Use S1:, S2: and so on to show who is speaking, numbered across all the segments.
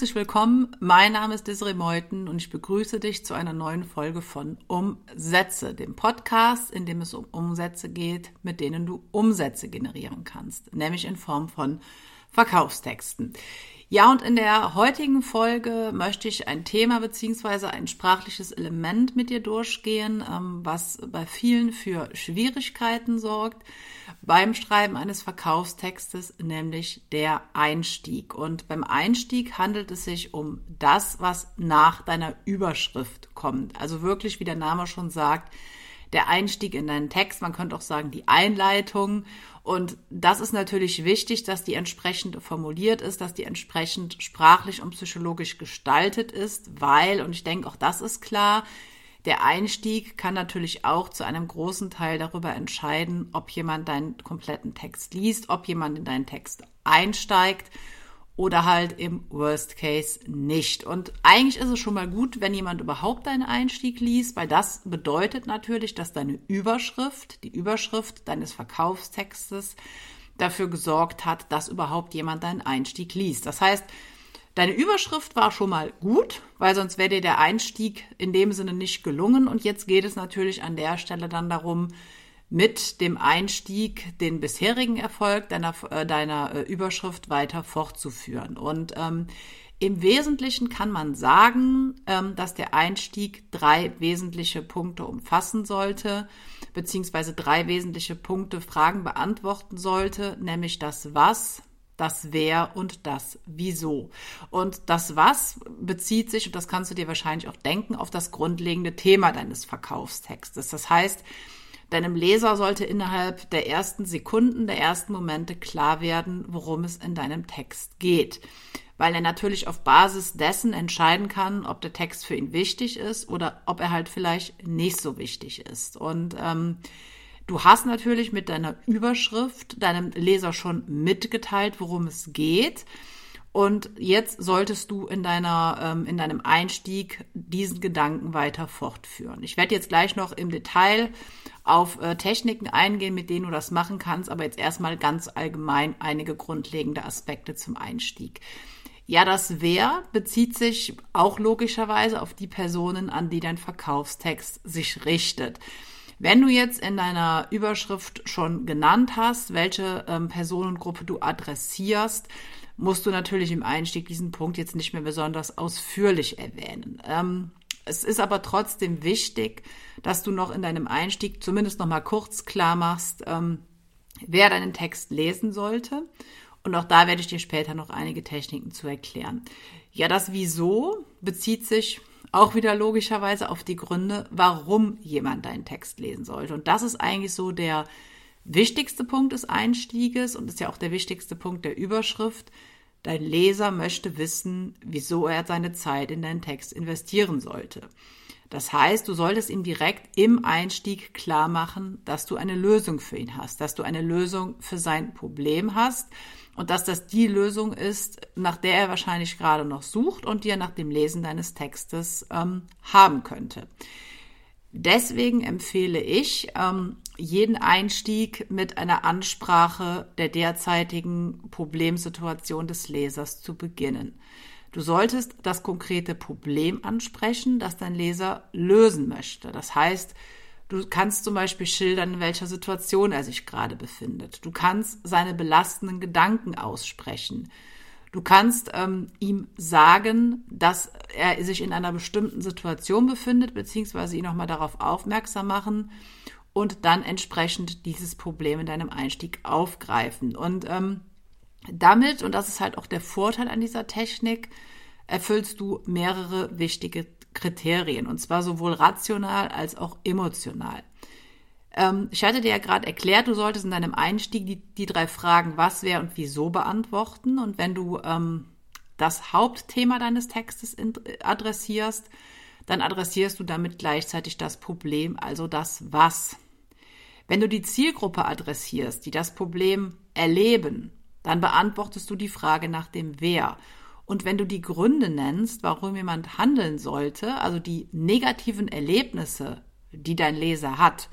S1: herzlich willkommen. Mein Name ist Desiree Meuthen und ich begrüße dich zu einer neuen Folge von Umsätze, dem Podcast, in dem es um Umsätze geht, mit denen du Umsätze generieren kannst, nämlich in Form von Verkaufstexten. Ja, und in der heutigen Folge möchte ich ein Thema beziehungsweise ein sprachliches Element mit dir durchgehen, ähm, was bei vielen für Schwierigkeiten sorgt beim Schreiben eines Verkaufstextes, nämlich der Einstieg. Und beim Einstieg handelt es sich um das, was nach deiner Überschrift kommt. Also wirklich, wie der Name schon sagt, der Einstieg in deinen Text. Man könnte auch sagen, die Einleitung. Und das ist natürlich wichtig, dass die entsprechend formuliert ist, dass die entsprechend sprachlich und psychologisch gestaltet ist, weil, und ich denke, auch das ist klar, der Einstieg kann natürlich auch zu einem großen Teil darüber entscheiden, ob jemand deinen kompletten Text liest, ob jemand in deinen Text einsteigt oder halt im Worst Case nicht. Und eigentlich ist es schon mal gut, wenn jemand überhaupt deinen Einstieg liest, weil das bedeutet natürlich, dass deine Überschrift, die Überschrift deines Verkaufstextes dafür gesorgt hat, dass überhaupt jemand deinen Einstieg liest. Das heißt, deine Überschrift war schon mal gut, weil sonst wäre dir der Einstieg in dem Sinne nicht gelungen. Und jetzt geht es natürlich an der Stelle dann darum, mit dem Einstieg den bisherigen Erfolg deiner, äh, deiner äh, Überschrift weiter fortzuführen. Und ähm, im Wesentlichen kann man sagen, ähm, dass der Einstieg drei wesentliche Punkte umfassen sollte, beziehungsweise drei wesentliche Punkte Fragen beantworten sollte, nämlich das Was, das Wer und das Wieso. Und das Was bezieht sich, und das kannst du dir wahrscheinlich auch denken, auf das grundlegende Thema deines Verkaufstextes. Das heißt, Deinem Leser sollte innerhalb der ersten Sekunden, der ersten Momente klar werden, worum es in deinem Text geht. Weil er natürlich auf Basis dessen entscheiden kann, ob der Text für ihn wichtig ist oder ob er halt vielleicht nicht so wichtig ist. Und ähm, du hast natürlich mit deiner Überschrift deinem Leser schon mitgeteilt, worum es geht. Und jetzt solltest du in deiner, ähm, in deinem Einstieg diesen Gedanken weiter fortführen. Ich werde jetzt gleich noch im Detail auf äh, Techniken eingehen, mit denen du das machen kannst, aber jetzt erstmal ganz allgemein einige grundlegende Aspekte zum Einstieg. Ja, das Wer bezieht sich auch logischerweise auf die Personen, an die dein Verkaufstext sich richtet. Wenn du jetzt in deiner Überschrift schon genannt hast, welche ähm, Personengruppe du adressierst, musst du natürlich im Einstieg diesen Punkt jetzt nicht mehr besonders ausführlich erwähnen. Ähm, es ist aber trotzdem wichtig, dass du noch in deinem Einstieg zumindest noch mal kurz klar machst, ähm, wer deinen Text lesen sollte. Und auch da werde ich dir später noch einige Techniken zu erklären. Ja, das Wieso bezieht sich auch wieder logischerweise auf die Gründe, warum jemand deinen Text lesen sollte. Und das ist eigentlich so der wichtigste Punkt des Einstieges und ist ja auch der wichtigste Punkt der Überschrift. Dein Leser möchte wissen, wieso er seine Zeit in deinen Text investieren sollte. Das heißt, du solltest ihm direkt im Einstieg klar machen, dass du eine Lösung für ihn hast, dass du eine Lösung für sein Problem hast und dass das die Lösung ist, nach der er wahrscheinlich gerade noch sucht und die er nach dem Lesen deines Textes ähm, haben könnte. Deswegen empfehle ich, ähm, jeden Einstieg mit einer Ansprache der derzeitigen Problemsituation des Lesers zu beginnen. Du solltest das konkrete Problem ansprechen, das dein Leser lösen möchte. Das heißt, du kannst zum Beispiel schildern, in welcher Situation er sich gerade befindet. Du kannst seine belastenden Gedanken aussprechen. Du kannst ähm, ihm sagen, dass er sich in einer bestimmten Situation befindet, beziehungsweise ihn nochmal darauf aufmerksam machen und dann entsprechend dieses Problem in deinem Einstieg aufgreifen. Und ähm, damit, und das ist halt auch der Vorteil an dieser Technik, erfüllst du mehrere wichtige Kriterien, und zwar sowohl rational als auch emotional. Ähm, ich hatte dir ja gerade erklärt, du solltest in deinem Einstieg die, die drei Fragen was, wer und wieso beantworten. Und wenn du ähm, das Hauptthema deines Textes adressierst, dann adressierst du damit gleichzeitig das Problem, also das Was. Wenn du die Zielgruppe adressierst, die das Problem erleben, dann beantwortest du die Frage nach dem Wer. Und wenn du die Gründe nennst, warum jemand handeln sollte, also die negativen Erlebnisse, die dein Leser hat,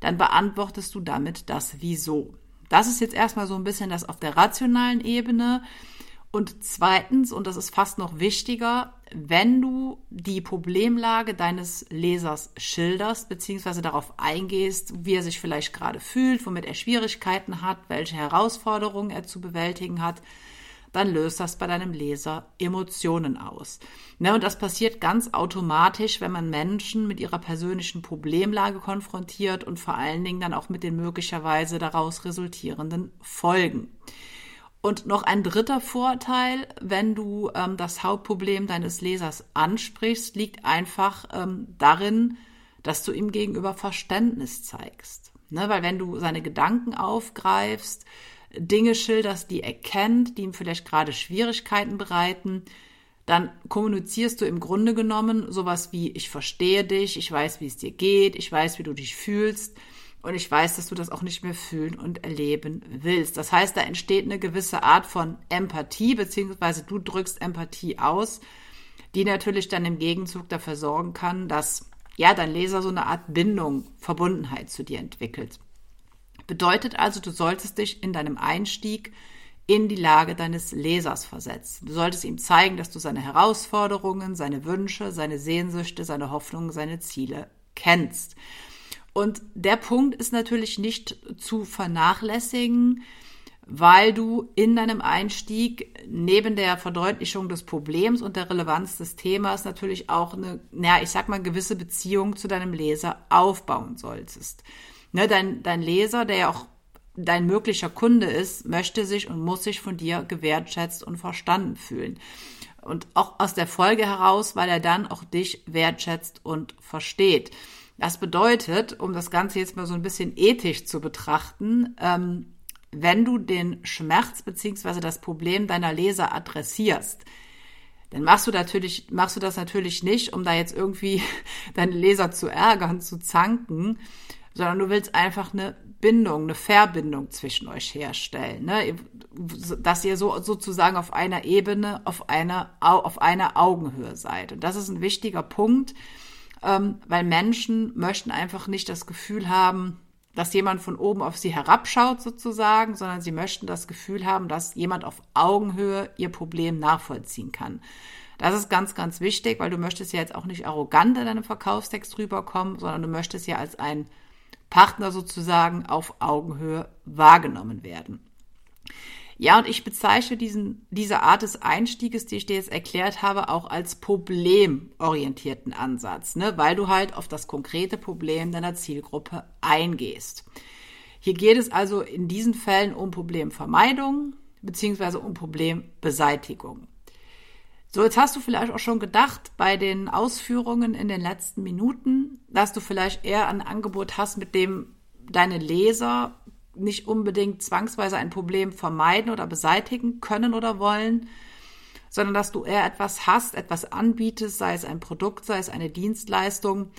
S1: dann beantwortest du damit das Wieso. Das ist jetzt erstmal so ein bisschen das auf der rationalen Ebene. Und zweitens, und das ist fast noch wichtiger, wenn du die Problemlage deines Lesers schilderst, beziehungsweise darauf eingehst, wie er sich vielleicht gerade fühlt, womit er Schwierigkeiten hat, welche Herausforderungen er zu bewältigen hat, dann löst das bei deinem Leser Emotionen aus. Ne, und das passiert ganz automatisch, wenn man Menschen mit ihrer persönlichen Problemlage konfrontiert und vor allen Dingen dann auch mit den möglicherweise daraus resultierenden Folgen. Und noch ein dritter Vorteil, wenn du ähm, das Hauptproblem deines Lesers ansprichst, liegt einfach ähm, darin, dass du ihm gegenüber Verständnis zeigst. Ne? Weil wenn du seine Gedanken aufgreifst, Dinge schilderst, die er kennt, die ihm vielleicht gerade Schwierigkeiten bereiten, dann kommunizierst du im Grunde genommen sowas wie, ich verstehe dich, ich weiß, wie es dir geht, ich weiß, wie du dich fühlst. Und ich weiß, dass du das auch nicht mehr fühlen und erleben willst. Das heißt, da entsteht eine gewisse Art von Empathie, beziehungsweise du drückst Empathie aus, die natürlich dann im Gegenzug dafür sorgen kann, dass ja dein Leser so eine Art Bindung, Verbundenheit zu dir entwickelt. Bedeutet also, du solltest dich in deinem Einstieg in die Lage deines Lesers versetzen. Du solltest ihm zeigen, dass du seine Herausforderungen, seine Wünsche, seine Sehnsüchte, seine Hoffnungen, seine Ziele kennst. Und der Punkt ist natürlich nicht zu vernachlässigen, weil du in deinem Einstieg neben der Verdeutlichung des Problems und der Relevanz des Themas natürlich auch eine, naja, ich sag mal, gewisse Beziehung zu deinem Leser aufbauen solltest. Ne, dein, dein Leser, der ja auch dein möglicher Kunde ist, möchte sich und muss sich von dir gewertschätzt und verstanden fühlen. Und auch aus der Folge heraus, weil er dann auch dich wertschätzt und versteht. Das bedeutet, um das Ganze jetzt mal so ein bisschen ethisch zu betrachten, ähm, wenn du den Schmerz beziehungsweise das Problem deiner Leser adressierst, dann machst du natürlich, machst du das natürlich nicht, um da jetzt irgendwie deine Leser zu ärgern, zu zanken, sondern du willst einfach eine Bindung, eine Verbindung zwischen euch herstellen, ne? dass ihr so sozusagen auf einer Ebene, auf einer, auf einer Augenhöhe seid. Und das ist ein wichtiger Punkt, ähm, weil Menschen möchten einfach nicht das Gefühl haben, dass jemand von oben auf sie herabschaut sozusagen, sondern sie möchten das Gefühl haben, dass jemand auf Augenhöhe ihr Problem nachvollziehen kann. Das ist ganz, ganz wichtig, weil du möchtest ja jetzt auch nicht arrogant in deinem Verkaufstext rüberkommen, sondern du möchtest ja als ein Partner sozusagen auf Augenhöhe wahrgenommen werden. Ja, und ich bezeichne diesen, diese Art des Einstieges, die ich dir jetzt erklärt habe, auch als problemorientierten Ansatz, ne? weil du halt auf das konkrete Problem deiner Zielgruppe eingehst. Hier geht es also in diesen Fällen um Problemvermeidung beziehungsweise um Problembeseitigung. So, jetzt hast du vielleicht auch schon gedacht bei den Ausführungen in den letzten Minuten, dass du vielleicht eher ein Angebot hast, mit dem deine Leser nicht unbedingt zwangsweise ein Problem vermeiden oder beseitigen können oder wollen, sondern dass du eher etwas hast, etwas anbietest, sei es ein Produkt, sei es eine Dienstleistung,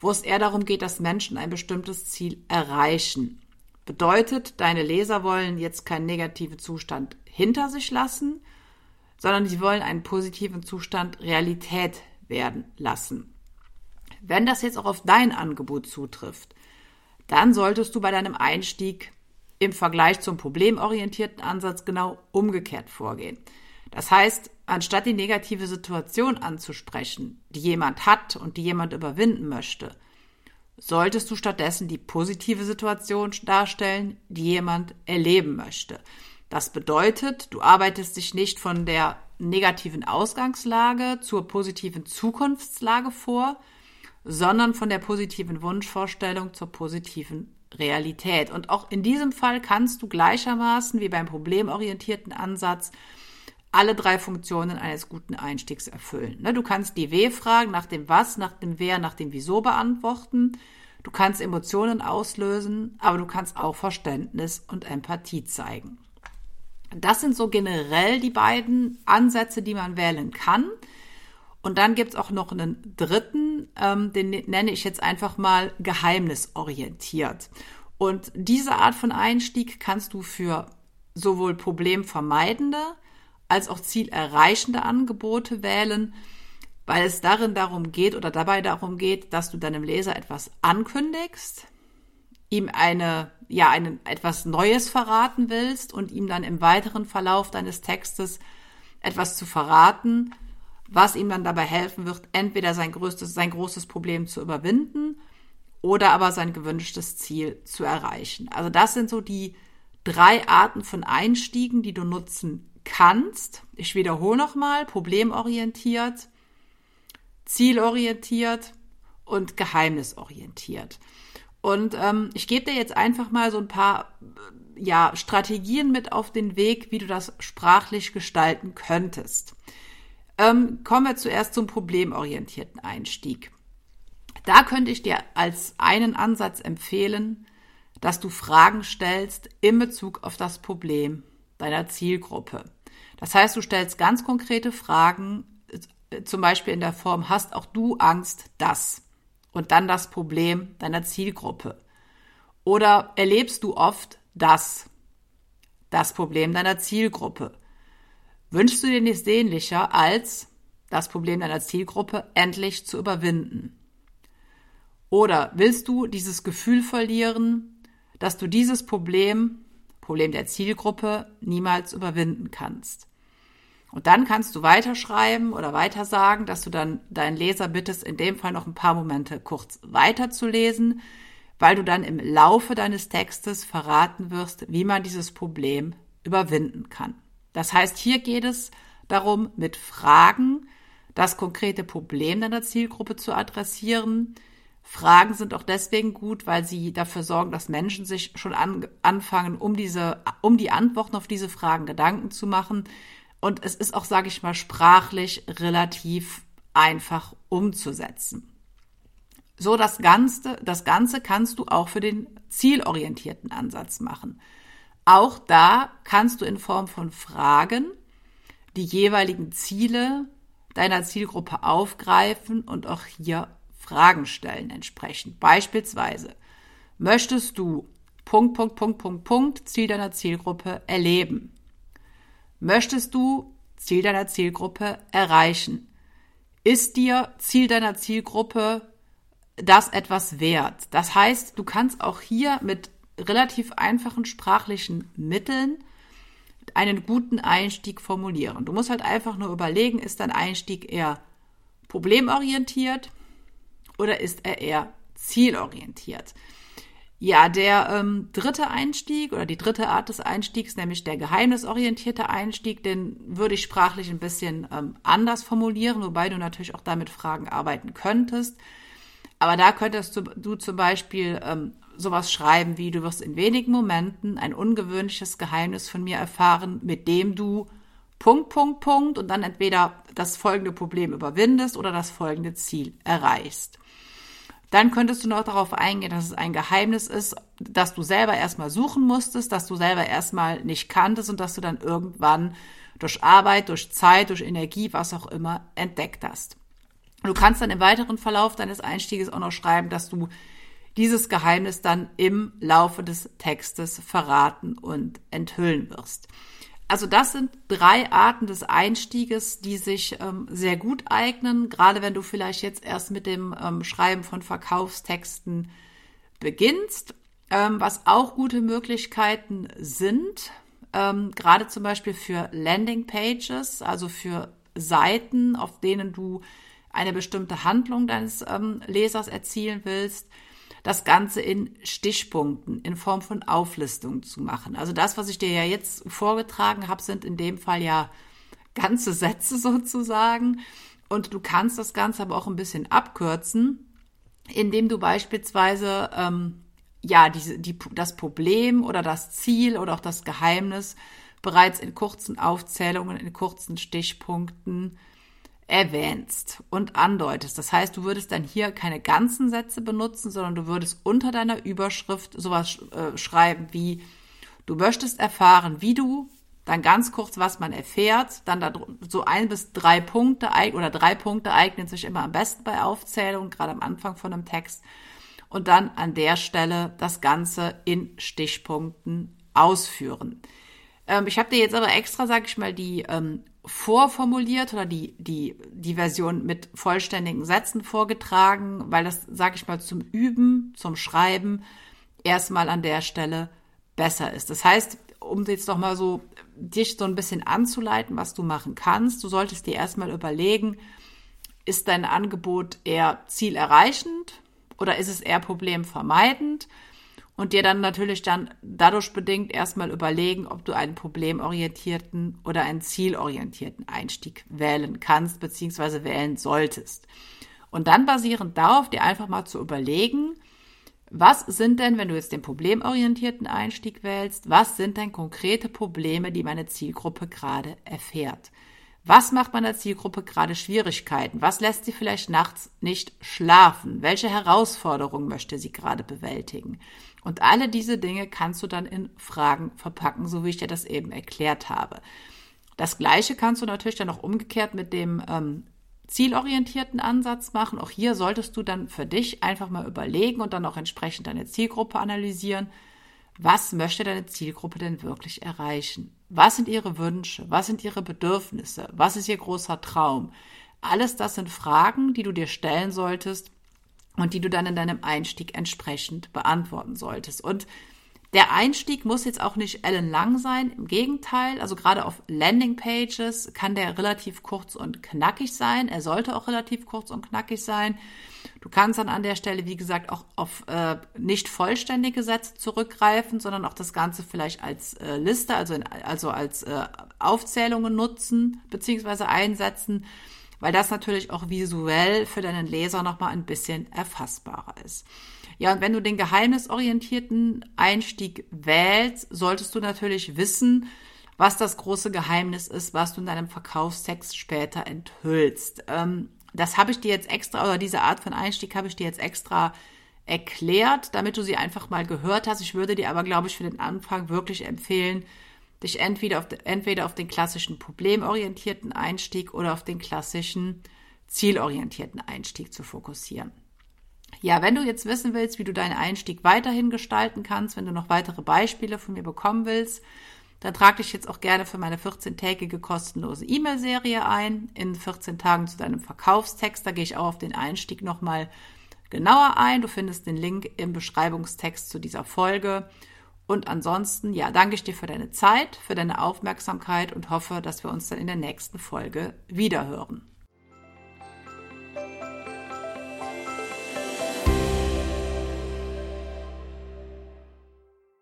S1: wo es eher darum geht, dass Menschen ein bestimmtes Ziel erreichen. Bedeutet, deine Leser wollen jetzt keinen negativen Zustand hinter sich lassen, sondern sie wollen einen positiven Zustand Realität werden lassen. Wenn das jetzt auch auf dein Angebot zutrifft, dann solltest du bei deinem Einstieg im Vergleich zum problemorientierten Ansatz genau umgekehrt vorgehen. Das heißt, anstatt die negative Situation anzusprechen, die jemand hat und die jemand überwinden möchte, solltest du stattdessen die positive Situation darstellen, die jemand erleben möchte. Das bedeutet, du arbeitest dich nicht von der negativen Ausgangslage zur positiven Zukunftslage vor, sondern von der positiven Wunschvorstellung zur positiven Realität. Und auch in diesem Fall kannst du gleichermaßen wie beim problemorientierten Ansatz alle drei Funktionen eines guten Einstiegs erfüllen. Ne, du kannst die W-Fragen nach dem Was, nach dem Wer, nach dem Wieso beantworten. Du kannst Emotionen auslösen, aber du kannst auch Verständnis und Empathie zeigen. Das sind so generell die beiden Ansätze, die man wählen kann. Und dann gibt's auch noch einen dritten, ähm, den nenne ich jetzt einfach mal geheimnisorientiert. Und diese Art von Einstieg kannst du für sowohl problemvermeidende als auch zielerreichende Angebote wählen, weil es darin darum geht oder dabei darum geht, dass du deinem Leser etwas ankündigst, ihm eine, ja, einen, etwas Neues verraten willst und ihm dann im weiteren Verlauf deines Textes etwas zu verraten, was ihm dann dabei helfen wird, entweder sein größtes, sein großes Problem zu überwinden oder aber sein gewünschtes Ziel zu erreichen. Also das sind so die drei Arten von Einstiegen, die du nutzen kannst. Ich wiederhole nochmal, problemorientiert, zielorientiert und geheimnisorientiert. Und ähm, ich gebe dir jetzt einfach mal so ein paar ja, Strategien mit auf den Weg, wie du das sprachlich gestalten könntest. Ähm, kommen wir zuerst zum problemorientierten Einstieg. Da könnte ich dir als einen Ansatz empfehlen, dass du Fragen stellst in Bezug auf das Problem deiner Zielgruppe. Das heißt, du stellst ganz konkrete Fragen, zum Beispiel in der Form, hast auch du Angst, dass? Und dann das Problem deiner Zielgruppe. Oder erlebst du oft das? Das Problem deiner Zielgruppe. Wünschst du dir nichts sehnlicher, als das Problem deiner Zielgruppe endlich zu überwinden? Oder willst du dieses Gefühl verlieren, dass du dieses Problem, Problem der Zielgruppe, niemals überwinden kannst? Und dann kannst du weiterschreiben oder weiter sagen, dass du dann deinen Leser bittest, in dem Fall noch ein paar Momente kurz weiterzulesen, weil du dann im Laufe deines Textes verraten wirst, wie man dieses Problem überwinden kann. Das heißt, hier geht es darum, mit Fragen das konkrete Problem deiner Zielgruppe zu adressieren. Fragen sind auch deswegen gut, weil sie dafür sorgen, dass Menschen sich schon an, anfangen, um diese, um die Antworten auf diese Fragen Gedanken zu machen und es ist auch, sage ich mal, sprachlich relativ einfach umzusetzen. So das Ganze, das Ganze kannst du auch für den zielorientierten Ansatz machen. Auch da kannst du in Form von Fragen die jeweiligen Ziele deiner Zielgruppe aufgreifen und auch hier Fragen stellen entsprechend. Beispielsweise, möchtest du Punkt, Punkt, Punkt, Punkt, Punkt Ziel deiner Zielgruppe erleben? möchtest du Ziel deiner Zielgruppe erreichen? Ist dir Ziel deiner Zielgruppe das etwas wert? Das heißt, du kannst auch hier mit relativ einfachen sprachlichen Mitteln einen guten Einstieg formulieren. Du musst halt einfach nur überlegen, ist dein Einstieg eher problemorientiert oder ist er eher zielorientiert? Ja, der ähm, dritte Einstieg oder die dritte Art des Einstiegs, nämlich der geheimnisorientierte Einstieg, den würde ich sprachlich ein bisschen ähm, anders formulieren, wobei du natürlich auch damit Fragen arbeiten könntest. Aber da könntest du, du zum Beispiel ähm, sowas schreiben wie, du wirst in wenigen Momenten ein ungewöhnliches Geheimnis von mir erfahren, mit dem du Punkt, Punkt, Punkt und dann entweder das folgende Problem überwindest oder das folgende Ziel erreichst. Dann könntest du noch darauf eingehen, dass es ein Geheimnis ist, dass du selber erstmal suchen musstest, dass du selber erstmal nicht kanntest und dass du dann irgendwann durch Arbeit, durch Zeit, durch Energie, was auch immer, entdeckt hast. Du kannst dann im weiteren Verlauf deines Einstieges auch noch schreiben, dass du dieses Geheimnis dann im Laufe des Textes verraten und enthüllen wirst. Also das sind drei Arten des Einstieges, die sich ähm, sehr gut eignen, gerade wenn du vielleicht jetzt erst mit dem ähm, Schreiben von Verkaufstexten beginnst. Ähm, was auch gute Möglichkeiten sind, ähm, gerade zum Beispiel für Landingpages, also für Seiten, auf denen du eine bestimmte Handlung deines ähm, Lesers erzielen willst, das Ganze in Stichpunkten in Form von Auflistungen zu machen. Also das, was ich dir ja jetzt vorgetragen habe, sind in dem Fall ja ganze Sätze sozusagen. Und du kannst das Ganze aber auch ein bisschen abkürzen, indem du beispielsweise ähm, ja diese, die, das Problem oder das Ziel oder auch das Geheimnis bereits in kurzen Aufzählungen, in kurzen Stichpunkten erwähnst und andeutest. Das heißt, du würdest dann hier keine ganzen Sätze benutzen, sondern du würdest unter deiner Überschrift sowas äh, schreiben wie, du möchtest erfahren, wie du, dann ganz kurz, was man erfährt, dann da, so ein bis drei Punkte oder drei Punkte eignen sich immer am besten bei Aufzählung, gerade am Anfang von einem Text. Und dann an der Stelle das Ganze in Stichpunkten ausführen. Ähm, ich habe dir jetzt aber extra, sage ich mal, die ähm, vorformuliert oder die, die, die Version mit vollständigen Sätzen vorgetragen, weil das, sage ich mal, zum Üben, zum Schreiben erstmal an der Stelle besser ist. Das heißt, um jetzt noch mal so dich so ein bisschen anzuleiten, was du machen kannst. Du solltest dir erstmal überlegen, ist dein Angebot eher zielerreichend oder ist es eher problemvermeidend? Und dir dann natürlich dann dadurch bedingt erstmal überlegen, ob du einen problemorientierten oder einen zielorientierten Einstieg wählen kannst bzw. wählen solltest. Und dann basierend darauf dir einfach mal zu überlegen, was sind denn, wenn du jetzt den problemorientierten Einstieg wählst, was sind denn konkrete Probleme, die meine Zielgruppe gerade erfährt? Was macht meiner Zielgruppe gerade Schwierigkeiten? Was lässt sie vielleicht nachts nicht schlafen? Welche Herausforderungen möchte sie gerade bewältigen? Und alle diese Dinge kannst du dann in Fragen verpacken, so wie ich dir das eben erklärt habe. Das Gleiche kannst du natürlich dann auch umgekehrt mit dem ähm, zielorientierten Ansatz machen. Auch hier solltest du dann für dich einfach mal überlegen und dann auch entsprechend deine Zielgruppe analysieren. Was möchte deine Zielgruppe denn wirklich erreichen? Was sind ihre Wünsche? Was sind ihre Bedürfnisse? Was ist ihr großer Traum? Alles das sind Fragen, die du dir stellen solltest und die du dann in deinem Einstieg entsprechend beantworten solltest. Und der Einstieg muss jetzt auch nicht ellenlang sein, im Gegenteil, also gerade auf Landingpages kann der relativ kurz und knackig sein. Er sollte auch relativ kurz und knackig sein. Du kannst dann an der Stelle, wie gesagt, auch auf äh, nicht vollständige Sätze zurückgreifen, sondern auch das Ganze vielleicht als äh, Liste, also, in, also als äh, Aufzählungen nutzen bzw. einsetzen, weil das natürlich auch visuell für deinen Leser nochmal ein bisschen erfassbarer ist. Ja, und wenn du den geheimnisorientierten Einstieg wählst, solltest du natürlich wissen, was das große Geheimnis ist, was du in deinem Verkaufstext später enthüllst. Ähm, das habe ich dir jetzt extra, oder diese Art von Einstieg habe ich dir jetzt extra erklärt, damit du sie einfach mal gehört hast. Ich würde dir aber, glaube ich, für den Anfang wirklich empfehlen, dich entweder auf, entweder auf den klassischen problemorientierten Einstieg oder auf den klassischen zielorientierten Einstieg zu fokussieren. Ja, wenn du jetzt wissen willst, wie du deinen Einstieg weiterhin gestalten kannst, wenn du noch weitere Beispiele von mir bekommen willst, dann trag dich jetzt auch gerne für meine 14-tägige kostenlose E-Mail-Serie ein, in 14 Tagen zu deinem Verkaufstext. Da gehe ich auch auf den Einstieg nochmal genauer ein. Du findest den Link im Beschreibungstext zu dieser Folge. Und ansonsten, ja, danke ich dir für deine Zeit, für deine Aufmerksamkeit und hoffe, dass wir uns dann in der nächsten Folge wiederhören.